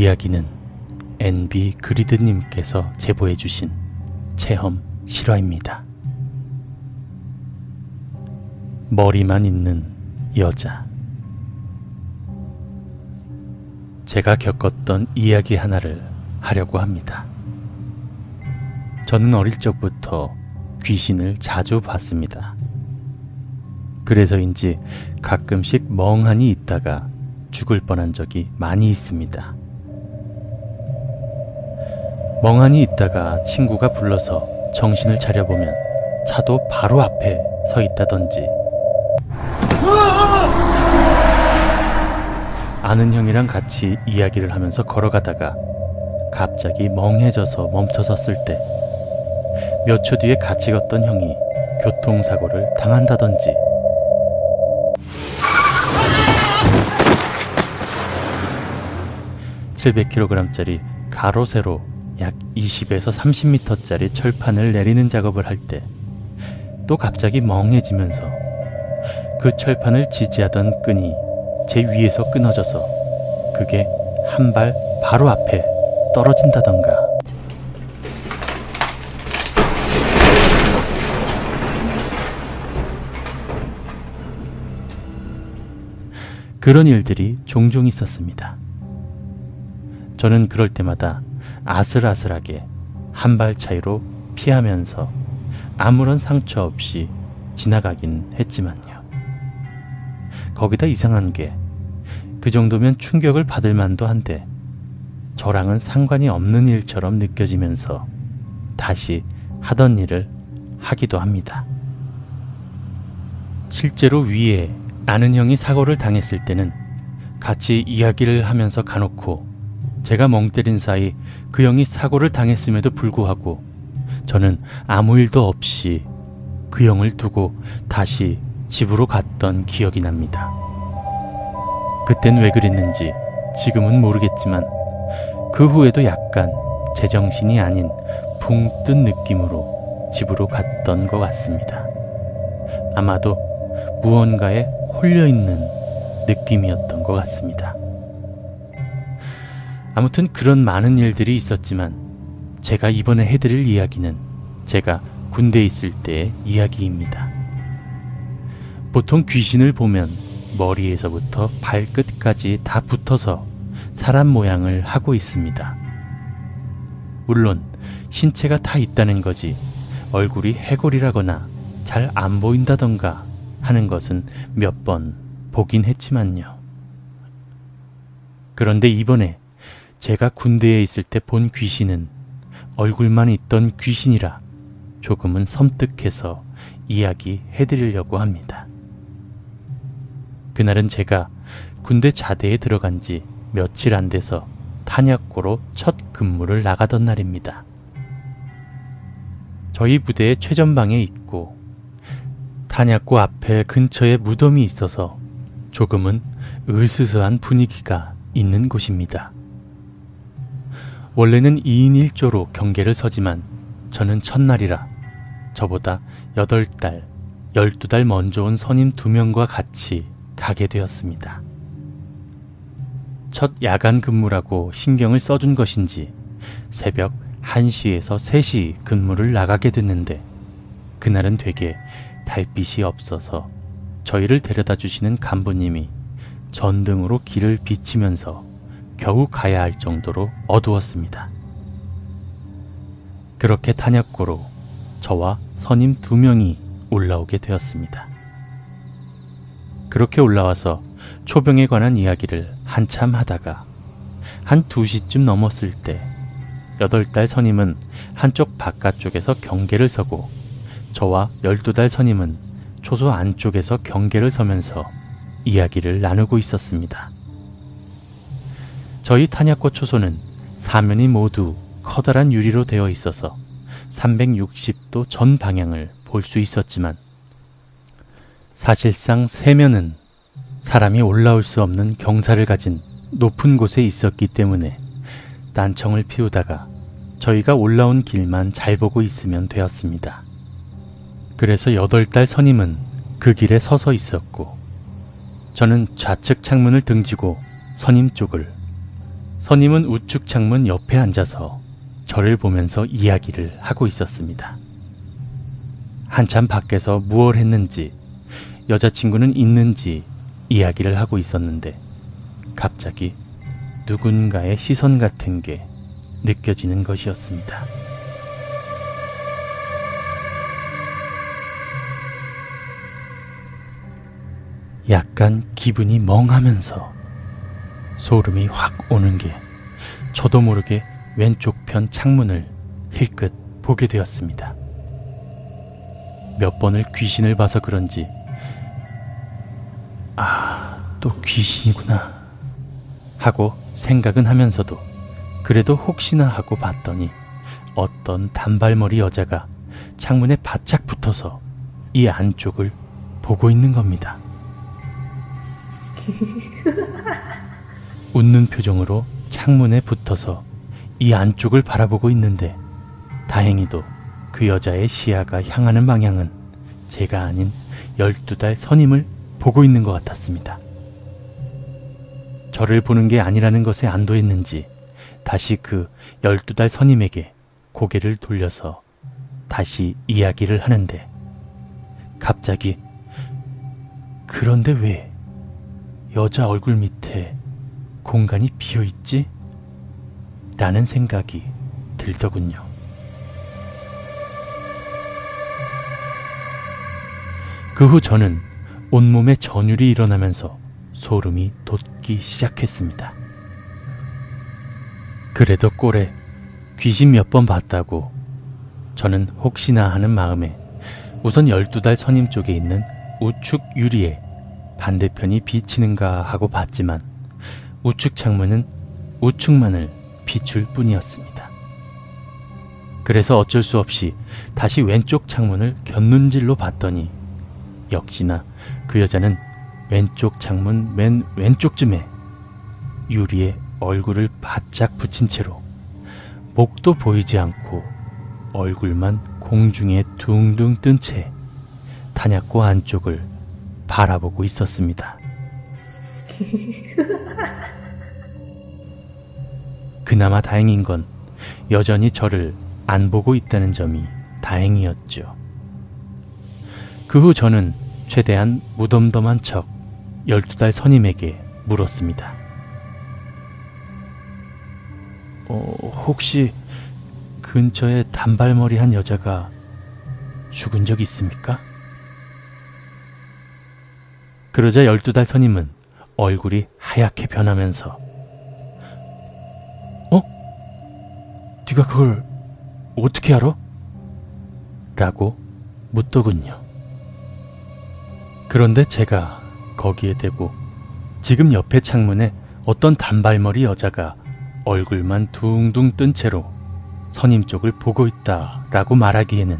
이 이야기는 NB 그리드님께서 제보해 주신 체험 실화입니다. 머리만 있는 여자. 제가 겪었던 이야기 하나를 하려고 합니다. 저는 어릴 적부터 귀신을 자주 봤습니다. 그래서인지 가끔씩 멍하니 있다가 죽을 뻔한 적이 많이 있습니다. 멍하니 있다가 친구가 불러서 정신을 차려보면 차도 바로 앞에 서 있다던지. 아는 형이랑 같이 이야기를 하면서 걸어가다가 갑자기 멍해져서 멈춰 섰을 때 몇 초 뒤에 같이 걷던 형이 교통사고를 당한다던지. 700kg짜리 가로 세로 약 20에서 30m짜리 철판을 내리는 작업을 할 때 또 갑자기 멍해지면서 그 철판을 지지하던 끈이 제 위에서 끊어져서 그게 한 발 바로 앞에 떨어진다던가 그런 일들이 종종 있었습니다. 저는 그럴 때마다 아슬아슬하게 한 발 차이로 피하면서 아무런 상처 없이 지나가긴 했지만요. 거기다 이상한 게 그 정도면 충격을 받을 만도 한데 저랑은 상관이 없는 일처럼 느껴지면서 다시 하던 일을 하기도 합니다. 실제로 위에 아는 형이 사고를 당했을 때는 같이 이야기를 하면서 가놓고 제가 멍 때린 사이 그 형이 사고를 당했음에도 불구하고 저는 아무 일도 없이 그 형을 두고 다시 집으로 갔던 기억이 납니다. 그땐 왜 그랬는지 지금은 모르겠지만 그 후에도 약간 제정신이 아닌 붕 뜬 느낌으로 집으로 갔던 것 같습니다. 아마도 무언가에 홀려있는 느낌이었던 것 같습니다. 아무튼 그런 많은 일들이 있었지만 제가 이번에 해드릴 이야기는 제가 군대에 있을 때의 이야기입니다. 보통 귀신을 보면 머리에서부터 발끝까지 다 붙어서 사람 모양을 하고 있습니다. 물론 신체가 다 있다는 거지 얼굴이 해골이라거나 잘 안 보인다던가 하는 것은 몇 번 보긴 했지만요. 그런데 이번에 제가 군대에 있을 때 본 귀신은 얼굴만 있던 귀신이라 조금은 섬뜩해서 이야기 해드리려고 합니다. 그날은 제가 군대 자대에 들어간 지 며칠 안 돼서 탄약고로 첫 근무를 나가던 날입니다. 저희 부대의 최전방에 있고 탄약고 앞에 근처에 무덤이 있어서 조금은 으스스한 분위기가 있는 곳입니다. 원래는 2인 1조로 경계를 서지만 저는 첫날이라 저보다 8달, 12달 먼저 온 선임 2명과 같이 가게 되었습니다. 첫 야간 근무라고 신경을 써준 것인지 새벽 1시에서 3시 근무를 나가게 됐는데 그날은 되게 달빛이 없어서 저희를 데려다 주시는 간부님이 전등으로 길을 비치면서 겨우 가야 할 정도로 어두웠습니다. 그렇게 탄약고로 저와 선임 두 명이 올라오게 되었습니다. 그렇게 올라와서 초병에 관한 이야기를 한참 하다가 한 2시쯤 넘었을 때 여덟 달 선임은 한쪽 바깥쪽에서 경계를 서고 저와 열두 달 선임은 초소 안쪽에서 경계를 서면서 이야기를 나누고 있었습니다. 저희 탄약고 초소는 사면이 모두 커다란 유리로 되어 있어서 360도 전 방향을 볼 수 있었지만 사실상 세면은 사람이 올라올 수 없는 경사를 가진 높은 곳에 있었기 때문에 난청을 피우다가 저희가 올라온 길만 잘 보고 있으면 되었습니다. 그래서 여덟 달 선임은 그 길에 서서 있었고 저는 좌측 창문을 등지고 선임 쪽을 선임은 우측 창문 옆에 앉아서 저를 보면서 이야기를 하고 있었습니다. 한참 밖에서 무얼 했는지 여자친구는 있는지 이야기를 하고 있었는데 갑자기 누군가의 시선 같은 게 느껴지는 것이었습니다. 약간 기분이 멍하면서 소름이 확 오는 게 저도 모르게 왼쪽 편 창문을 힐끗 보게 되었습니다. 몇 번을 귀신을 봐서 그런지 아, 또 귀신이구나 하고 생각은 하면서도 그래도 혹시나 하고 봤더니 어떤 단발머리 여자가 창문에 바짝 붙어서 이 안쪽을 보고 있는 겁니다. 웃는 표정으로 창문에 붙어서 이 안쪽을 바라보고 있는데 다행히도 그 여자의 시야가 향하는 방향은 제가 아닌 12달 선임을 보고 있는 것 같았습니다. 저를 보는 게 아니라는 것에 안도했는지 다시 그 12달 선임에게 고개를 돌려서 다시 이야기를 하는데 갑자기 그런데 왜 여자 얼굴 밑에 공간이 비어 있지? 라는 생각이 들더군요. 그 후 저는 온몸에 전율이 일어나면서 소름이 돋기 시작했습니다. 그래도 꼴에 귀신 몇 번 봤다고 저는 혹시나 하는 마음에 우선 12달 선임 쪽에 있는 우측 유리에 반대편이 비치는가 하고 봤지만 우측 창문은 우측만을 비출 뿐이었습니다. 그래서 어쩔 수 없이 다시 왼쪽 창문을 곁눈질로 봤더니 역시나 그 여자는 왼쪽 창문 맨 왼쪽쯤에 유리에 얼굴을 바짝 붙인 채로 목도 보이지 않고 얼굴만 공중에 둥둥 뜬 채 탄약고 안쪽을 바라보고 있었습니다. 그나마 다행인 건 여전히 저를 안 보고 있다는 점이 다행이었죠. 그 후 저는 최대한 무덤덤한 척 12달 선임에게 물었습니다. 어, 혹시 근처에 단발머리 한 여자가 죽은 적 있습니까? 그러자 12달 선임은 얼굴이 하얗게 변하면서 어? 네가 그걸 어떻게 알아? 라고 묻더군요. 그런데 제가 거기에 대고 지금 옆에 창문에 어떤 단발머리 여자가 얼굴만 둥둥 뜬 채로 선임 쪽을 보고 있다 라고 말하기에는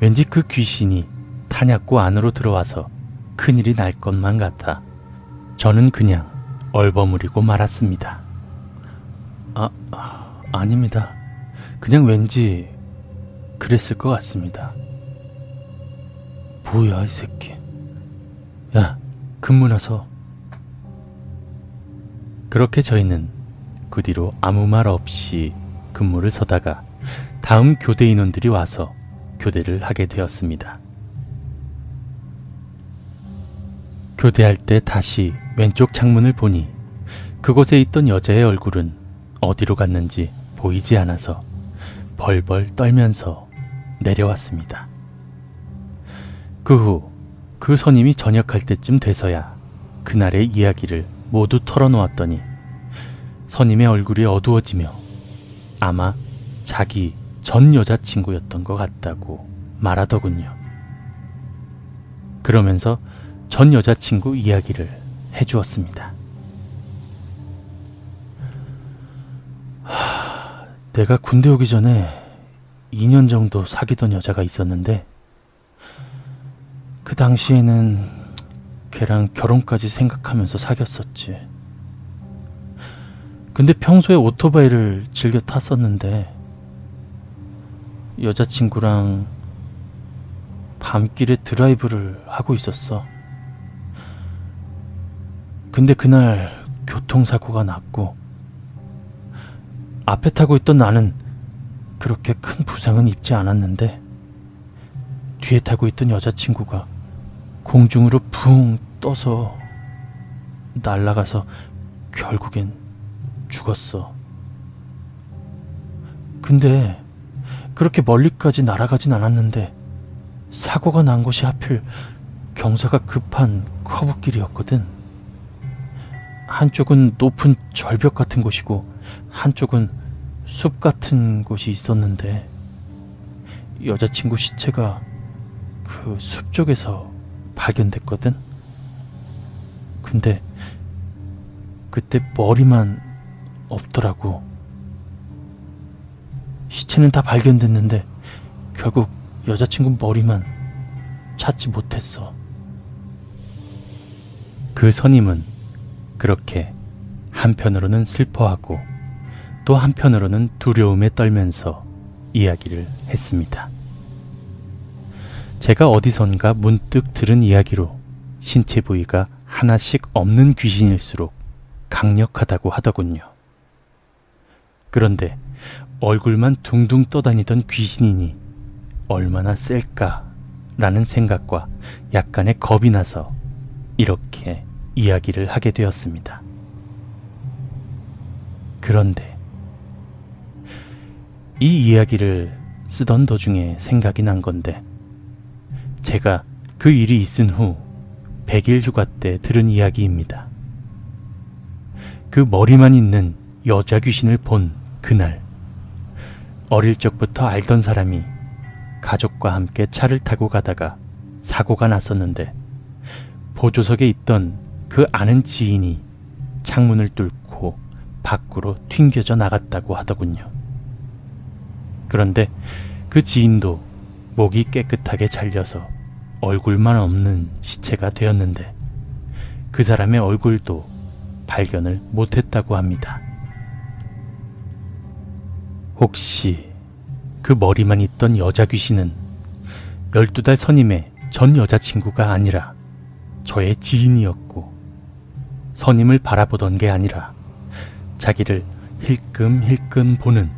왠지 그 귀신이 탄약고 안으로 들어와서 큰일이 날 것만 같아 저는 그냥 얼버무리고 말았습니다. 아, 아닙니다. 그냥 왠지 그랬을 것 같습니다. 뭐야, 이 새끼. 야, 근무 나서. 그렇게 저희는 그 뒤로 아무 말 없이 근무를 서다가 다음 교대 인원들이 와서 교대를 하게 되었습니다. 교대할 때 다시 왼쪽 창문을 보니 그곳에 있던 여자의 얼굴은 어디로 갔는지 보이지 않아서 벌벌 떨면서 내려왔습니다. 그후 그 선임이 전역할 때쯤 돼서야 그날의 이야기를 모두 털어놓았더니 선임의 얼굴이 어두워지며 아마 자기 전 여자친구였던 것 같다고 말하더군요. 그러면서 전 여자친구 이야기를 해주었습니다. 하, 내가 군대 오기 전에 2년 정도 사귀던 여자가 있었는데 그 당시에는 걔랑 결혼까지 생각하면서 사귀었었지. 근데 평소에 오토바이를 즐겨 탔었는데 여자친구랑 밤길에 드라이브를 하고 있었어. 근데 그날 교통사고가 났고 앞에 타고 있던 나는 그렇게 큰 부상은 입지 않았는데 뒤에 타고 있던 여자친구가 공중으로 붕 떠서 날아가서 결국엔 죽었어. 근데 그렇게 멀리까지 날아가진 않았는데 사고가 난 곳이 하필 경사가 급한 커브길이었거든. 한쪽은 높은 절벽 같은 곳이고 한쪽은 숲 같은 곳이 있었는데 여자친구 시체가 그 숲 쪽에서 발견됐거든. 근데 그때 머리만 없더라고. 시체는 다 발견됐는데 결국 여자친구 머리만 찾지 못했어. 그 선임은 그렇게 한편으로는 슬퍼하고 또 한편으로는 두려움에 떨면서 이야기를 했습니다. 제가 어디선가 문득 들은 이야기로 신체 부위가 하나씩 없는 귀신일수록 강력하다고 하더군요. 그런데 얼굴만 둥둥 떠다니던 귀신이니 얼마나 셀까라는 생각과 약간의 겁이 나서 이렇게 이야기를 하게 되었습니다. 그런데 이 이야기를 쓰던 도중에 생각이 난 건데 제가 그 일이 있은 후 100일 휴가 때 들은 이야기입니다. 그 머리만 있는 여자 귀신을 본 그날 어릴 적부터 알던 사람이 가족과 함께 차를 타고 가다가 사고가 났었는데 보조석에 있던 그 아는 지인이 창문을 뚫고 밖으로 튕겨져 나갔다고 하더군요. 그런데 그 지인도 목이 깨끗하게 잘려서 얼굴만 없는 시체가 되었는데 그 사람의 얼굴도 발견을 못했다고 합니다. 혹시 그 머리만 있던 여자 귀신은 12달 선임의 전 여자친구가 아니라 저의 지인이었고 선임을 바라보던 게 아니라 자기를 힐끔힐끔 보는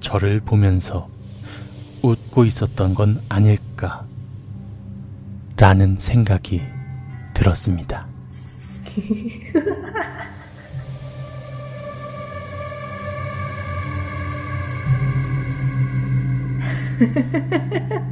저를 보면서 웃고 있었던 건 아닐까 라는 생각이 들었습니다.